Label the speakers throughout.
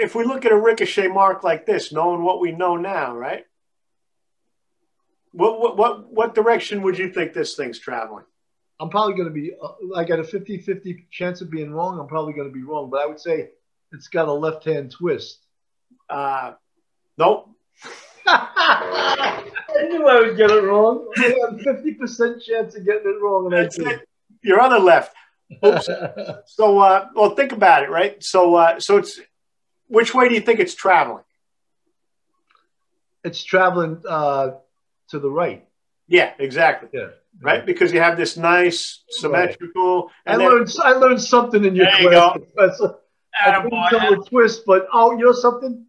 Speaker 1: if we look at a ricochet mark like this, knowing what we know now, right? What what what, what direction would you think this thing's traveling?
Speaker 2: I'm probably going to be, uh, I got a 50 50 chance of being wrong. I'm probably going to be wrong, but I would say it's got a left hand twist.
Speaker 1: Uh, nope.
Speaker 2: I knew I would get it wrong. I have 50% chance of getting it wrong. And
Speaker 1: That's
Speaker 2: I did.
Speaker 1: it. You're on the left. Oops. so, uh, well, think about it, right? So, uh, so it's which way do you think it's traveling?
Speaker 2: it's traveling uh, to the right.
Speaker 1: Yeah, exactly.
Speaker 2: Yeah.
Speaker 1: Right, because you have this nice symmetrical.
Speaker 2: I
Speaker 1: And then,
Speaker 2: learned I learned something in your
Speaker 1: There you
Speaker 2: class. Professor. I didn't know the twist, but oh, you know something?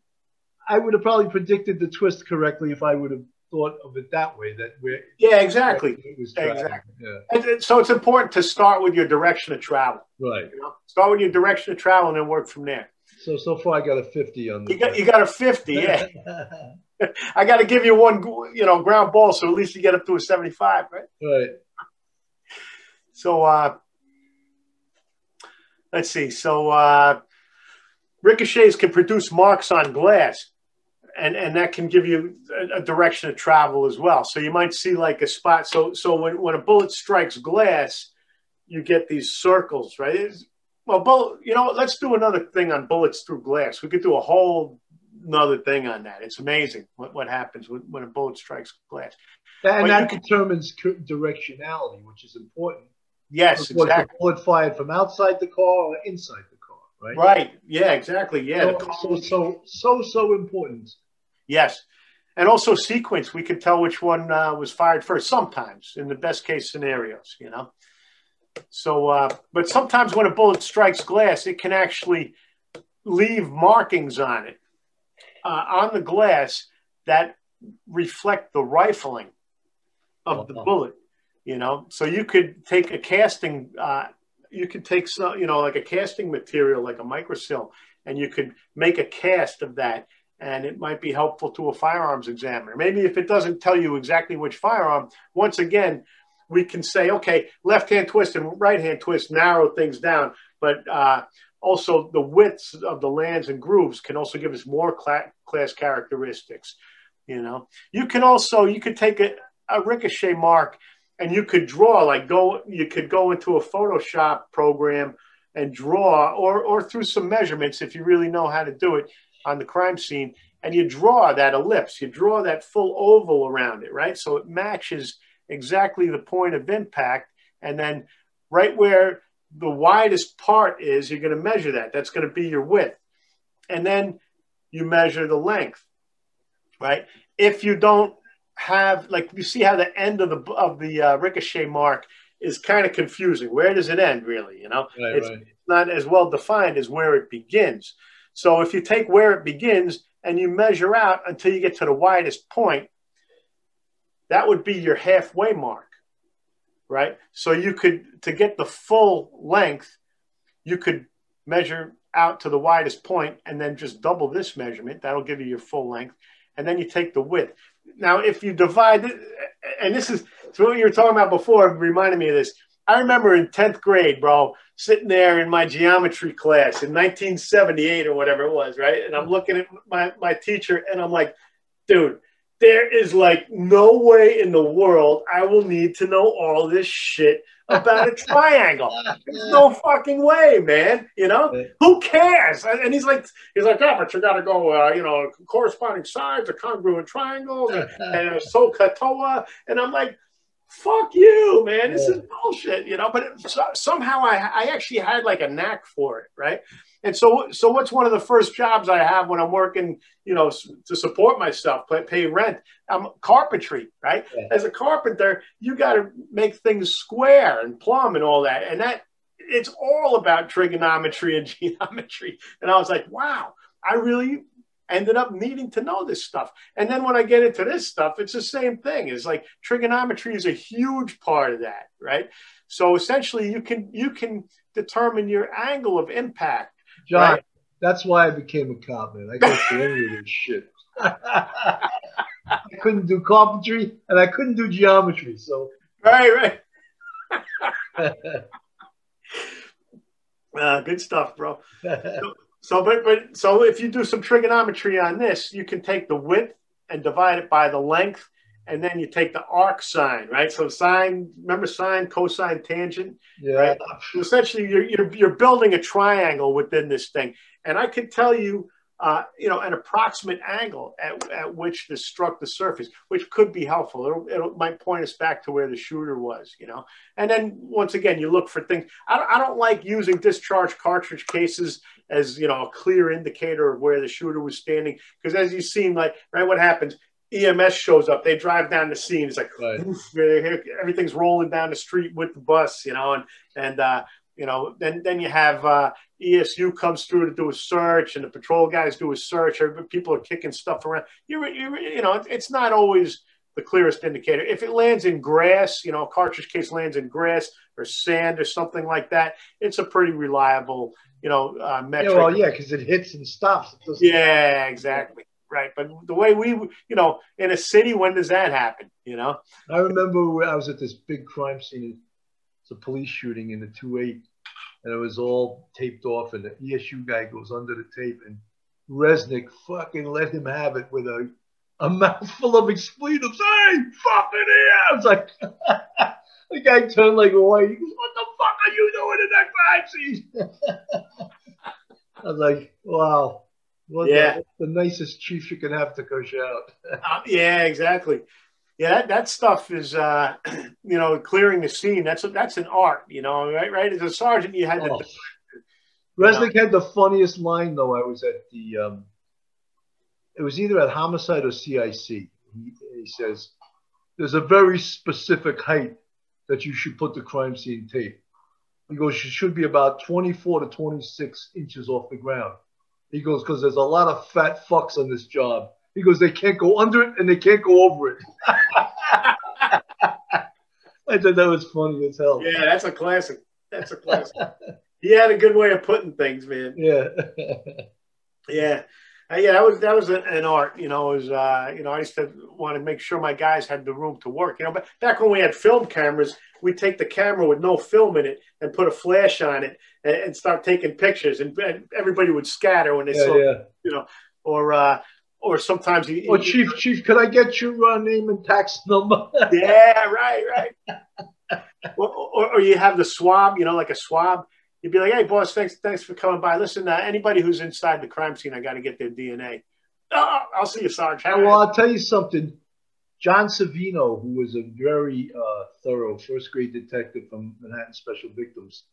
Speaker 2: I would have probably predicted the twist correctly if I would have thought of it that way. That where
Speaker 1: yeah, exactly.
Speaker 2: it was traveling.
Speaker 1: Exactly.
Speaker 2: Yeah.
Speaker 1: And so it's important to start with your direction of travel.
Speaker 2: Right.
Speaker 1: You know? Start with your direction of travel and then work from there.
Speaker 2: So so far I got a fifty on the.
Speaker 1: You got you got a fifty, yeah. I got to give you one, you know, ground ball, so at least you get up to a seventy-five, right?
Speaker 2: right.
Speaker 1: So uh, let's see. So uh, ricochets can produce marks on glass, and and that can give you a, direction of travel as well. So you might see like a spot. So so when when a bullet strikes glass, you get these circles, right? It's- well, bullet. You know, let's do another thing on bullets through glass. We could do a whole another thing on that. It's amazing what, what happens when, when a bullet strikes glass.
Speaker 2: And that
Speaker 1: you
Speaker 2: determines directionality, which is important.
Speaker 1: Yes, exactly.
Speaker 2: bullet fired from outside the car or inside the car? Right.
Speaker 1: Right. Yeah, exactly. Yeah. the
Speaker 2: So, so so so so important.
Speaker 1: Yes. And also sequence, we could tell which one uh, was fired first sometimes in the best case scenarios, you know. So, uh, but sometimes when a bullet strikes glass, it can actually leave markings on it, uh, on the glass that reflect the rifling of the bullet, you know. So you could take a casting, uh, you could take some, you know, like a casting material, like a Mikrosil, and you could make a cast of that and it might be helpful to a firearms examiner. Maybe if it doesn't tell you exactly which firearm, once again, we can say, okay, left hand twist and right hand twist narrow things down, but uh, also the widths of the lands and grooves can also give us more cla- class characteristics. You know, you can also you could take a, a ricochet mark and you could draw like go you could go into a Photoshop program and draw or or through some measurements if you really know how to do it on the crime scene and you draw that ellipse you draw that full oval around it right? So it matches exactly the point of impact and then right where the widest part is you're going to measure that. That's going to be your width. And then you measure the length right? If you don't have like you see how the end of the of the uh, ricochet mark is kind of confusing. Where does it end really you know?
Speaker 2: Right,
Speaker 1: it's
Speaker 2: right.
Speaker 1: not as well defined as where it begins so if you take where it begins and you measure out until you get to the widest point that would be your halfway mark right? So you could to get the full length you could measure out to the widest point and then just double this measurement. That'll give you your full length. And then you take the width. Now if you divide it and this is so what you were talking about before reminded me of this. I remember in 10th grade bro sitting there in my geometry class in 1978 or whatever it was right and i'm looking at my, my teacher and i'm like dude there is like no way in the world I will need to know all this shit about a triangle. There's no fucking way, man. You know who cares? And he's like, he's like, yeah, but you got to go, uh, you know, corresponding sides, a congruent triangles, and, and a SOHCAHTOA. And I'm like, fuck you, man. This is bullshit, you know. But it, so, somehow I, I actually had like a knack for it, right? And so, so what's one of the first jobs I have when I'm working, you know, to support myself, pay, pay rent? I'm carpentry, right?
Speaker 2: Yeah.
Speaker 1: As a carpenter, you got to make things square and plumb and all that, and that it's all about trigonometry and geometry. And I was like, wow, I really ended up needing to know this stuff. And then when I get into this stuff, it's the same thing. It's like trigonometry is a huge part of that, right? So essentially, you can you can determine your angle of impact.
Speaker 2: John,
Speaker 1: Right.
Speaker 2: that's why I became a cop, man. I couldn't do any of this shit. I couldn't do carpentry and I couldn't do geometry. So
Speaker 1: Right, right. Uh, good stuff, bro. So, but but so if you do some trigonometry on this, you can take the width and divide it by the length, and then you take the arc sine, right? So sine, remember sine, cosine, tangent.
Speaker 2: Yeah.
Speaker 1: Right? So essentially, you're, you're you're building a triangle within this thing, and I can tell you uh, you know, an approximate angle at, at which this struck the surface, which could be helpful. It'll, it might point us back to where the shooter was, you know. And then once again, you look for things. I don't, I don't like using discharge cartridge cases as you know a clear indicator of where the shooter was standing because as you've seen, like right, what happens? EMS shows up. They drive down the scene. It's like right. everything's rolling down the street with the bus, you know, and and uh, you know, then then you have uh, ESU comes through to do a search, and the patrol guys do a search. People are kicking stuff around. You you you know, it's not always the clearest indicator. If it lands in grass, you know, a cartridge case lands in grass or sand or something like that, it's a pretty reliable, you know, uh, metric.
Speaker 2: Yeah, well, yeah, because it hits and stops.
Speaker 1: yeah, exactly. Right, but the way we, you know, in a city, when does that happen? You know,
Speaker 2: I remember I was at this big crime scene. It's a police shooting in the two eight and it was all taped off. And the ESU guy goes under the tape, and Resnick fucking let him have it with a a mouthful of expletives. Hey, fucking here! I was like, the guy turned like white. He goes, "What the fuck are you doing in that crime? I was like, "Wow."
Speaker 1: yeah,
Speaker 2: the, the, nicest chief you can have to coach out.
Speaker 1: uh, yeah, exactly yeah, that, that stuff is, uh, you know, clearing the scene. That's a, that's an art, you know, right? Right. As a sergeant, you had to. Oh.
Speaker 2: Resnick had the funniest line though. I was at the, um, it was either at homicide or CIC. He, he says, "There's a very specific height that you should put the crime scene tape." He goes, "It should be about 24 to 26 inches off the ground." He goes, "Because there's a lot of fat fucks on this job." He goes, they can't go under it and they can't go over it. I thought that was funny as hell.
Speaker 1: Yeah, that's a classic. That's a classic. he had a good way of putting things, man.
Speaker 2: Yeah.
Speaker 1: yeah. Uh, yeah, that was that was an art. You know, was uh, you know I used to want to make sure my guys had the room to work. You know, but back when we had film cameras, we'd take the camera with no film in it and put a flash on it and, and start taking pictures, and, and, everybody would scatter when they
Speaker 2: yeah,
Speaker 1: saw,
Speaker 2: yeah.
Speaker 1: you know, or uh, or sometimes he.
Speaker 2: Oh, Chief, Chief, could I get your uh, name and tax number?
Speaker 1: yeah, right, right. or, or, or, you have the swab, you know, like a swab. You'd be like, "Hey, boss, thanks, thanks for coming by. Listen, uh, anybody who's inside the crime scene, I got to get their DNA. Oh, I'll see you, Sergeant.
Speaker 2: Well, I'll tell you something. John Savino, who was a very uh, thorough first grade detective from Manhattan Special Victims,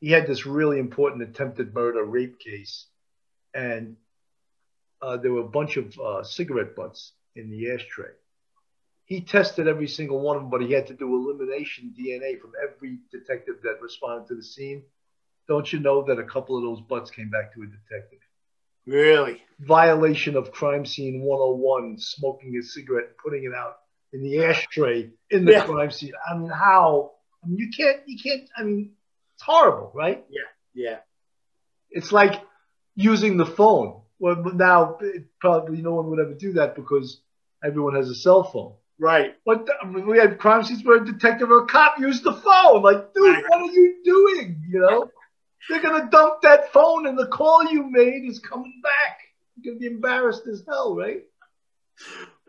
Speaker 2: he had this really important attempted murder rape case, and uh, there were a bunch of uh, cigarette butts in the ashtray. He tested every single one of them, but he had to do elimination DNA from every detective that responded to the scene. Don't you know that a couple of those butts came back to a detective?
Speaker 1: Really?
Speaker 2: Violation of crime scene 101, smoking a cigarette and putting it out in the ashtray in the yeah. crime scene. I mean, how? I mean, you can't, you can't, I mean, it's horrible, right?
Speaker 1: Yeah, yeah.
Speaker 2: It's like using the phone. Well, now probably no one would ever do that because everyone has a cell phone.
Speaker 1: Right.
Speaker 2: But I mean, we had crime scenes where a detective or a cop used the phone. Like, dude, what are you doing? You know, they're gonna dump that phone, and the call you made is coming back. You're gonna be embarrassed as hell, right?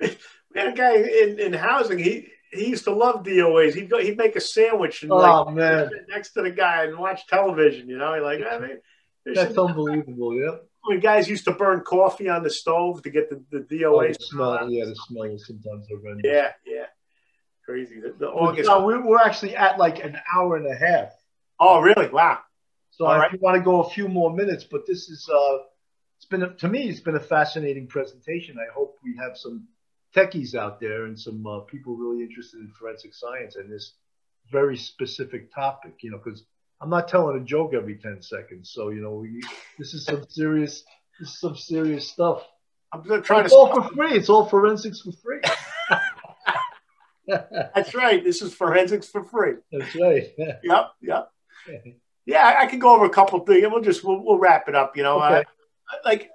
Speaker 1: We had a guy in, in housing. He he used to love DOAs. He'd go, he'd make a sandwich and
Speaker 2: oh,
Speaker 1: like
Speaker 2: man.
Speaker 1: next to the guy and watch television. You know, he like I mean,
Speaker 2: that's unbelievable. Yeah
Speaker 1: when guys used to burn coffee on the stove to get the, the DOA
Speaker 2: oh, the smell. Yeah, the smell is sometimes horrendous.
Speaker 1: Yeah, yeah. Crazy. The, the
Speaker 2: August. No, we're, we're actually at like an hour and a half.
Speaker 1: Oh, really? Wow.
Speaker 2: So All I right. want to go a few more minutes, but this is uh, it's been a, to me it's been a fascinating presentation. I hope we have some techies out there and some uh, people really interested in forensic science and this very specific topic. You know, because I'm not telling a joke every 10 seconds. So, you know, we, this is some serious, this is some serious stuff.
Speaker 1: I'm trying
Speaker 2: it's to all for free. It's all forensics for free.
Speaker 1: That's right. This is forensics for free.
Speaker 2: That's right.
Speaker 1: yep. Yep. Yeah, I can go over a couple things and we'll just, we'll, we'll wrap it up. You know, okay. uh, like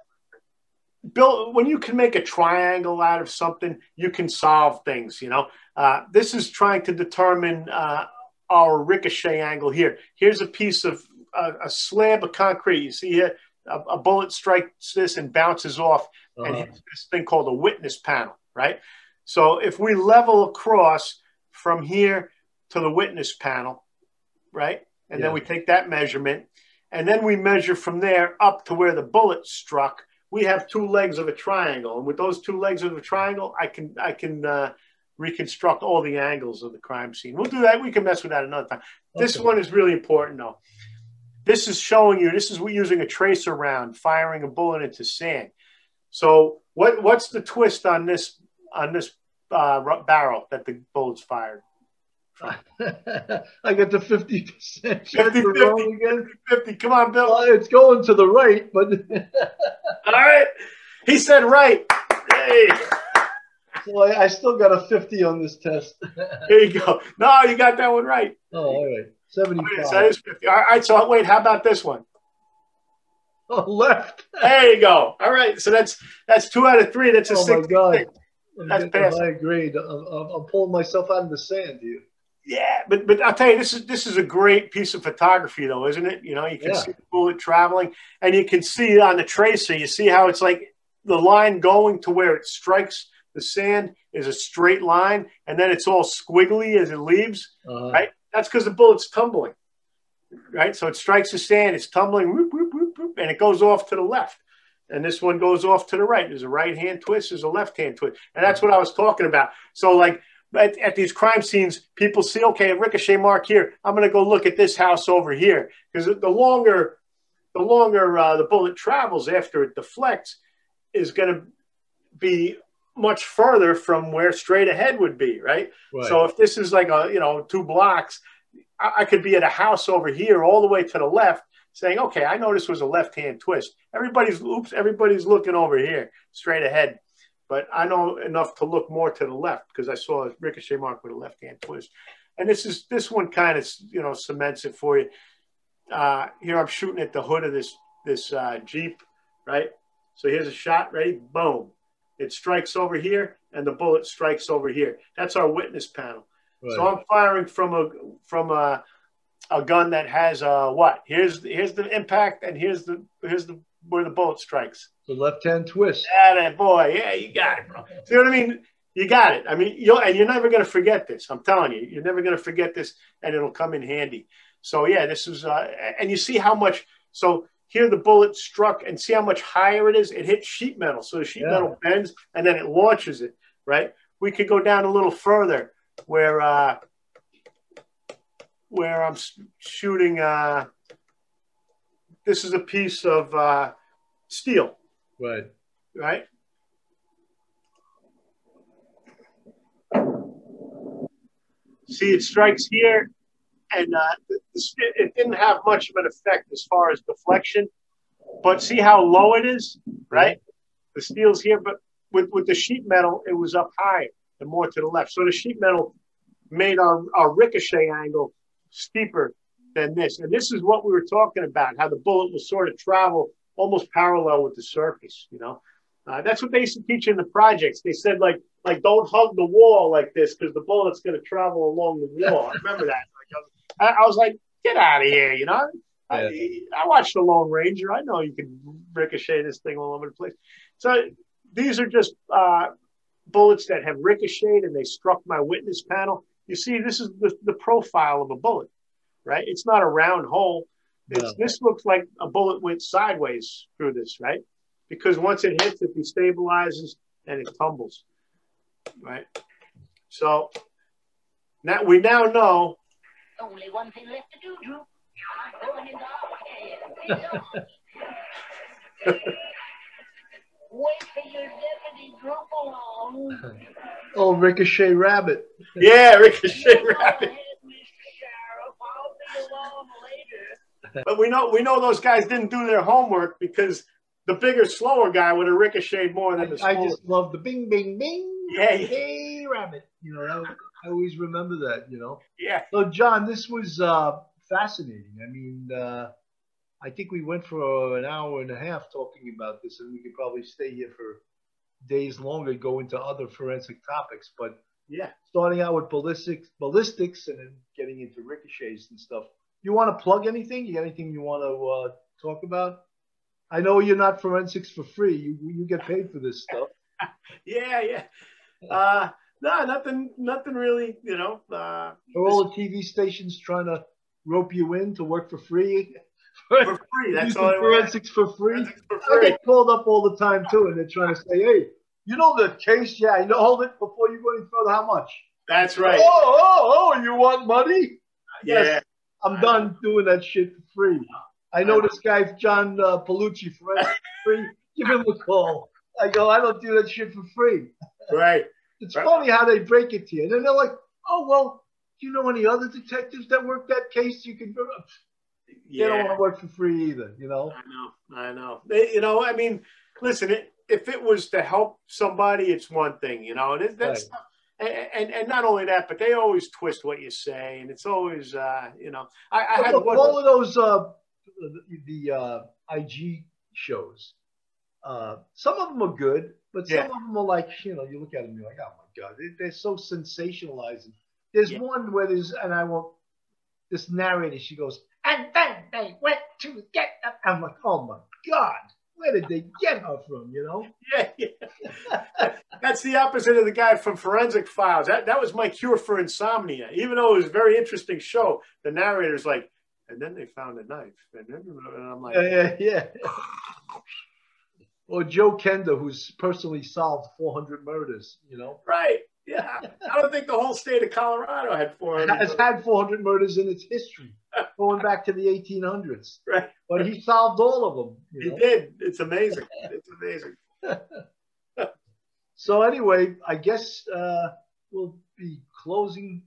Speaker 1: Bill, when you can make a triangle out of something, you can solve things, you know, uh, this is trying to determine, uh, our ricochet angle here. Here's a piece of uh, a slab of concrete. You see here, a, a bullet strikes this and bounces off, uh-huh. and hits this thing called a witness panel, right? So if we level across from here to the witness panel, right, and yeah. then we take that measurement, and then we measure from there up to where the bullet struck. We have two legs of a triangle, and with those two legs of a triangle, I can I can uh, reconstruct all the angles of the crime scene. We'll do that. We can mess with that another time. Okay. This one is really important, though. This is showing you. This is we're using a tracer round, firing a bullet into sand. So what what's the twist on this on this uh, barrel that the bullet's fired?
Speaker 2: I got the 50% 50,
Speaker 1: 50, again. 50, Come on, Bill.
Speaker 2: Well, it's going to the right, but.
Speaker 1: All right. He said right. Hey.
Speaker 2: So I, I, still got a 50 on this test.
Speaker 1: there you go. No, you got that one right.
Speaker 2: Oh, all right. 75.
Speaker 1: so that is 50. All right. So wait, how about this one?
Speaker 2: Oh, left.
Speaker 1: there you go. All right. So that's that's two out of three. That's a oh 60 my God.
Speaker 2: That's passed. I agree. I'm, I'm pulling myself out of the sand here.
Speaker 1: Yeah, but but I'll tell you, this is this is a great piece of photography, though, isn't it? You know, you can yeah. see the bullet traveling, and you can see on the tracer. You see how it's like the line going to where it strikes the sand is a straight line, and then it's all squiggly as it leaves. Uh-huh. Right? That's because the bullet's tumbling. Right? So it strikes the sand, it's tumbling, whoop, whoop, whoop, and it goes off to the left. And this one goes off to the right. There's a right hand twist, there's a left hand twist. And that's what I was talking about. So, like, at, at, these crime scenes, people see, okay, a ricochet mark here. I'm going to go look at this house over here because the longer, the longer uh, the bullet travels after it deflects, is going to be much further from where straight ahead would be, right? right? So if this is like a you know two blocks, I, I could be at a house over here, all the way to the left, saying, okay, I know this was a left hand twist. Everybody's oops, everybody's looking over here, straight ahead but I know enough to look more to the left because I saw a ricochet mark with a left hand twist. And this is this one kind of you know cements it for you. Uh, here I'm shooting at the hood of this this uh, Jeep, right? So here's a shot, ready? Boom! It strikes over here, and the bullet strikes over here. That's our witness panel. Right. So I'm firing from a from a a gun that has a what? Here's here's the impact, and here's the here's the where the bullet strikes.
Speaker 2: The left hand twist.
Speaker 1: Yeah, boy. Yeah, you got it, bro. See what I mean? You got it. I mean, you'll and you're never going to forget this. I'm telling you, you're never going to forget this, and it'll come in handy. So yeah, this is uh, and you see how much. So here the bullet struck, and see how much higher it is. It hits sheet metal, so the sheet yeah. metal bends, and then it launches it. Right. We could go down a little further where uh, where I'm shooting. Uh, this is a piece of uh, steel.
Speaker 2: Right.
Speaker 1: Right. See, it strikes here, and uh, it didn't have much of an effect as far as deflection. But see how low it is, right? The steel's here, but with, with the sheet metal, it was up higher and more to the left. So the sheet metal made our, our ricochet angle steeper than this. And this is what we were talking about, how the bullet will sort of travel almost parallel with the surface, you know. Uh, that's what they used to teach in the projects. They said like like don't hug the wall like this because the bullet's going to travel along the wall. I remember that. Like, I, I, was like, get out of here, you know. Yeah. I, I watched the Lone Ranger. I know you can ricochet this thing all over the place. So these are just uh, bullets that have ricocheted and they struck my witness panel. You see, this is the, the profile of a bullet right? It's not a round hole. No. This looks like a bullet went sideways through this, right? Because once it hits, it destabilizes and it tumbles, right? So now we now know. Only one thing left to do, Drew.
Speaker 2: Wait till your deputy group along. Oh, Ricochet Rabbit.
Speaker 1: Yeah, Ricochet Rabbit. but we know we know those guys didn't do their homework because the bigger, slower guy would have ricocheted more than the
Speaker 2: I, I just love the bing, bing, bing.
Speaker 1: Yeah,
Speaker 2: hey, rabbit. You know, I always remember that. You know.
Speaker 1: Yeah.
Speaker 2: So, John, this was uh, fascinating. I mean, uh, I think we went for an hour and a half talking about this, and we could probably stay here for days longer, go into other forensic topics. But
Speaker 1: yeah,
Speaker 2: starting out with ballistics, ballistics, and then getting into ricochets and stuff. You want to plug anything? You got anything you want to uh, talk about? I know you're not forensics for free. You you get paid for this stuff.
Speaker 1: yeah, yeah. Uh, no, nothing, nothing really. You know, uh,
Speaker 2: are all the TV stations trying to rope you in to work for free?
Speaker 1: for free. That's all.
Speaker 2: Forensics for free. Forensics for free. I get called up all the time too, and they're trying to say, "Hey, you know the case? Yeah, you know, hold it before you go any further. How much?"
Speaker 1: That's right.
Speaker 2: Oh, oh, oh! You want money?
Speaker 1: Yeah. Yes,
Speaker 2: I'm done doing that shit for free. I know this guy, John uh, Palucci, for free. Give him a call. I go, I don't do that shit for free.
Speaker 1: Right.
Speaker 2: it's
Speaker 1: right.
Speaker 2: funny how they break it to you. And then they're like, oh, well, do you know any other detectives that work that case you can yeah. They don't want to work for free either, you know?
Speaker 1: I know. I know. They, you know, I mean, listen, it, if it was to help somebody, it's one thing, you know, and that's, right. and, and, and not only that, but they always twist what you say, and it's always, uh, you know, I, I had
Speaker 2: look, one, all of those uh, the, the uh, ID shows. Uh, some of them are good, but some yeah. of them are like, you know, you look at them, you're like, oh my god, they, are so sensationalizing. There's yeah. one where there's, and I won't. This narrator, she goes, and then they went to get. Them. I'm like, oh my god, where did they get her from? You know?
Speaker 1: Yeah, yeah. That's the opposite of the guy from Forensic Files. That that was my cure for insomnia. Even though it was a very interesting show, the narrator's like, and then they found a knife, and, then, and I'm like,
Speaker 2: yeah, yeah, yeah. or Joe Kenda, who's personally solved 400 murders. You know,
Speaker 1: right? Yeah, I don't think the whole state of Colorado had 400.
Speaker 2: Has had 400 murders in its history, going back to the 1800s.
Speaker 1: Right.
Speaker 2: But he solved all of them.
Speaker 1: he know? did. It's amazing. It's amazing.
Speaker 2: so anyway, I guess uh, we'll be closing.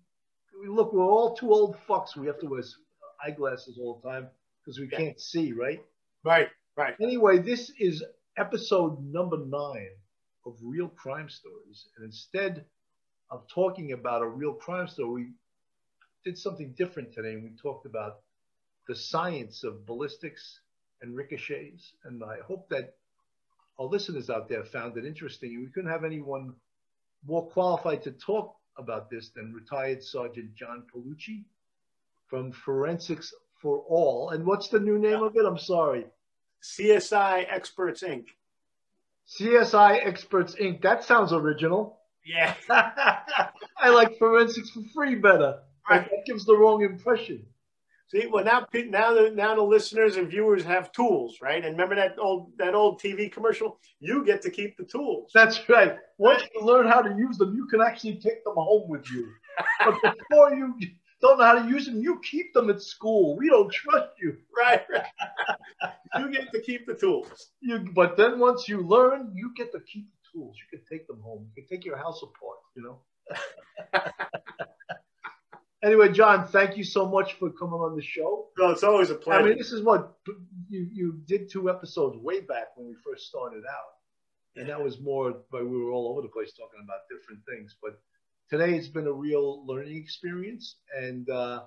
Speaker 2: Look, we're all too old fucks. We have to wear eyeglasses all the time because we yeah. can't see, right?
Speaker 1: Right, right.
Speaker 2: Anyway, this is episode number nine of Real Crime Stories. And instead of talking about a real crime story, we did something different today. And we talked about the science of ballistics and ricochets. And I hope that our listeners out there found it interesting. We couldn't have anyone more qualified to talk about this than retired Sergeant John Palucci from Forensics for All. And what's the new name of it? I'm sorry.
Speaker 1: CSI Experts Inc.
Speaker 2: CSI Experts Inc. That sounds original.
Speaker 1: Yeah.
Speaker 2: I like forensics for free better. Right. That gives the wrong impression.
Speaker 1: See, well now, now the now the listeners and viewers have tools, right? And remember that old that old TV commercial? You get to keep the tools.
Speaker 2: That's right. Once you learn how to use them, you can actually take them home with you. But before you don't know how to use them, you keep them at school. We don't trust you.
Speaker 1: Right, right. you get to keep the tools.
Speaker 2: You, but then once you learn, you get to keep the tools. You can take them home. You can take your house apart, you know. anyway, John, thank you so much for coming on the show.
Speaker 1: No, it's always a pleasure.
Speaker 2: I mean, this is what you you did two episodes way back when we first started out, and that was more, but we were all over the place talking about different things, but today it's been a real learning experience, and uh,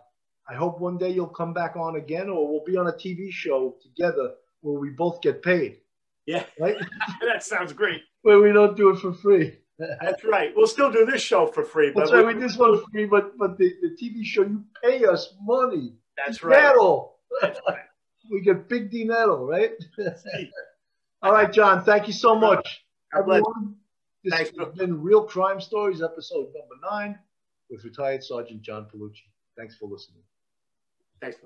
Speaker 2: I hope one day you'll come back on again, or we'll be on a TV show together where we both get paid.
Speaker 1: Yeah, right. that sounds great.
Speaker 2: Where we don't do it for free.
Speaker 1: That's right. We'll still do this show for free.
Speaker 2: That's right. We do this one for free, but but the, the TV show you pay us money.
Speaker 1: That's right.
Speaker 2: That's right. we get big dinero, right? All right, John. Thank you so much. Everyone, this Thanks, has been Real Crime Stories, episode number nine, with retired Sergeant John Palucci. Thanks for listening.
Speaker 1: Thanks.